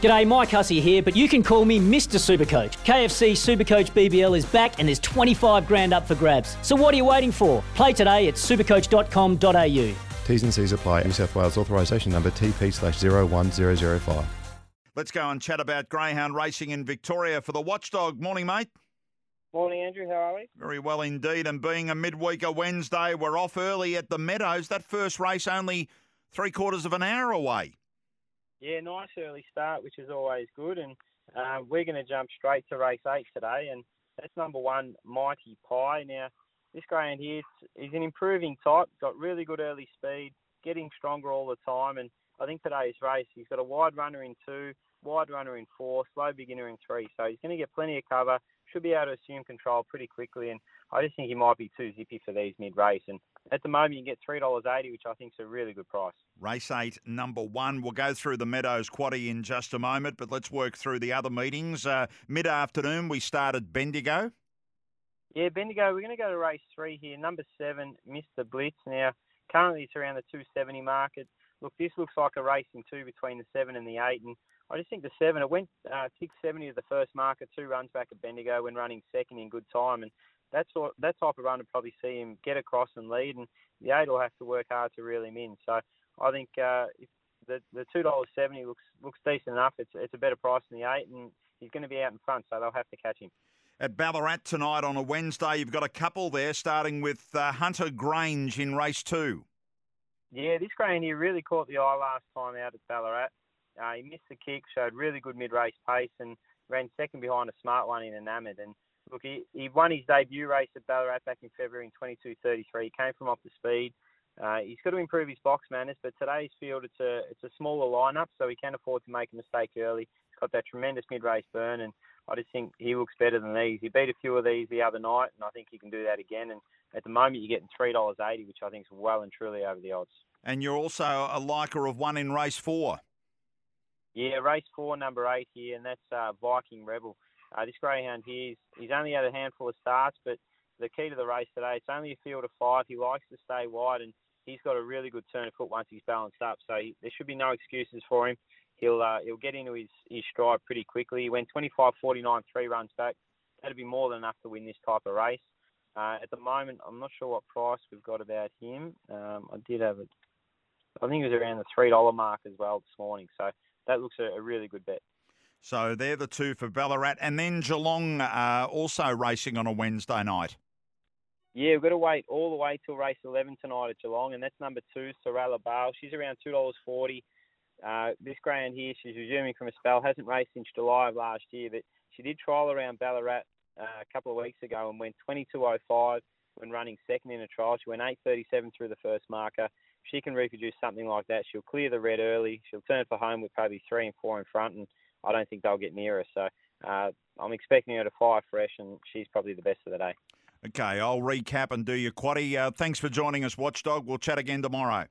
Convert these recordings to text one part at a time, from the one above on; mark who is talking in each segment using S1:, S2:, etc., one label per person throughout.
S1: G'day, Mike Hussey here, but you can call me Mr. Supercoach. KFC Supercoach BBL is back and there's 25 grand up for grabs. So what are you waiting for? Play today at supercoach.com.au.
S2: T's and C's apply. New South Wales authorisation number TP slash 01005.
S3: Let's go and chat about greyhound racing in Victoria for the Watchdog. Morning, mate.
S4: Morning, Andrew. How are we?
S3: Very well indeed. And being a midweeker Wednesday, we're off early at the Meadows. That first race only three quarters of an hour away.
S4: Yeah, nice early start, which is always good. And uh, we're going to jump straight to race eight today, and that's number one, Mighty Pie. Now, this greyhound here is an improving type, got really good early speed, getting stronger all the time, and I think today's race, he's got a wide runner in two, wide runner in four, slow beginner in three, so he's going to get plenty of cover, should be able to assume control pretty quickly, and I just think he might be too zippy for these mid-race, and at the moment, you can get $3.80, which I think is a really good price.
S3: Race eight, number one. We'll go through the Meadows quaddy in just a moment, but let's work through the other meetings. Uh, Mid afternoon, we started Bendigo.
S4: Yeah, Bendigo, we're going to go to race three here. Number seven, Mr. Blitz. Now, currently it's around the 270 market. Look, this looks like a racing two between the seven and the eight, and I just think the seven. It went uh, 670 to the first marker, two runs back at Bendigo when running second in good time, and that that type of run would probably see him get across and lead, and the eight will have to work hard to reel him in. So I think uh, the the two dollars seventy looks looks decent enough. It's it's a better price than the eight, and he's going to be out in front, so they'll have to catch him.
S3: At Ballarat tonight on a Wednesday, you've got a couple there, starting with uh, Hunter Grange in race two.
S4: Yeah, this Grange here really caught the eye last time out at Ballarat. Uh, he missed the kick, showed really good mid-race pace, and ran second behind a smart one in Enamoured. And look, he, he won his debut race at Ballarat back in February in 22.33. He came from off the speed. Uh, he's got to improve his box manners, but today's field it's a it's a smaller lineup, so he can afford to make a mistake early. He's got that tremendous mid-race burn, and I just think he looks better than these. He beat a few of these the other night, and I think he can do that again. And at the moment, you're getting three dollars eighty, which I think is well and truly over the odds.
S3: And you're also a liker of one in race four.
S4: Yeah, race four, number eight here, and that's uh, Viking Rebel. Uh, this greyhound here, he's, he's only had a handful of starts, but the key to the race today, it's only a field of five. He likes to stay wide, and he's got a really good turn of foot once he's balanced up. So he, there should be no excuses for him. He'll uh, he'll get into his, his stride pretty quickly. He went 25-49 three runs back. That'd be more than enough to win this type of race. Uh, at the moment, I'm not sure what price we've got about him. Um, I did have it. I think it was around the three dollar mark as well this morning. So that looks a, a really good bet.
S3: So they're the two for Ballarat. And then Geelong uh, also racing on a Wednesday night.
S4: Yeah, we've got to wait all the way till race 11 tonight at Geelong, and that's number two, Sorella Bale. She's around $2.40. Uh, this greyhound here, she's resuming from a spell, hasn't raced since July of last year, but she did trial around Ballarat uh, a couple of weeks ago and went 22.05 when running second in a trial. She went 8.37 through the first marker. She can reproduce something like that. She'll clear the red early. She'll turn for home with probably three and four in front, and I don't think they'll get near her. So uh, I'm expecting her to fire fresh, and she's probably the best of the day.
S3: Okay, I'll recap and do your quaddy. Uh, thanks for joining us, Watchdog. We'll chat again tomorrow.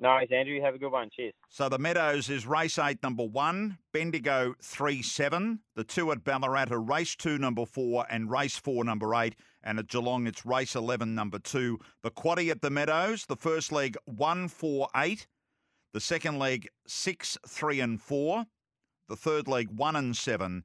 S4: Nice, Andrew. Have a good one. Cheers.
S3: So the Meadows is race eight, number one, Bendigo three seven. The two at Ballarat are race two, number four, and race four, number eight. And at Geelong, it's race eleven, number two. The quaddy at the Meadows, the first leg one four eight, the second leg six three and four, the third leg one and seven,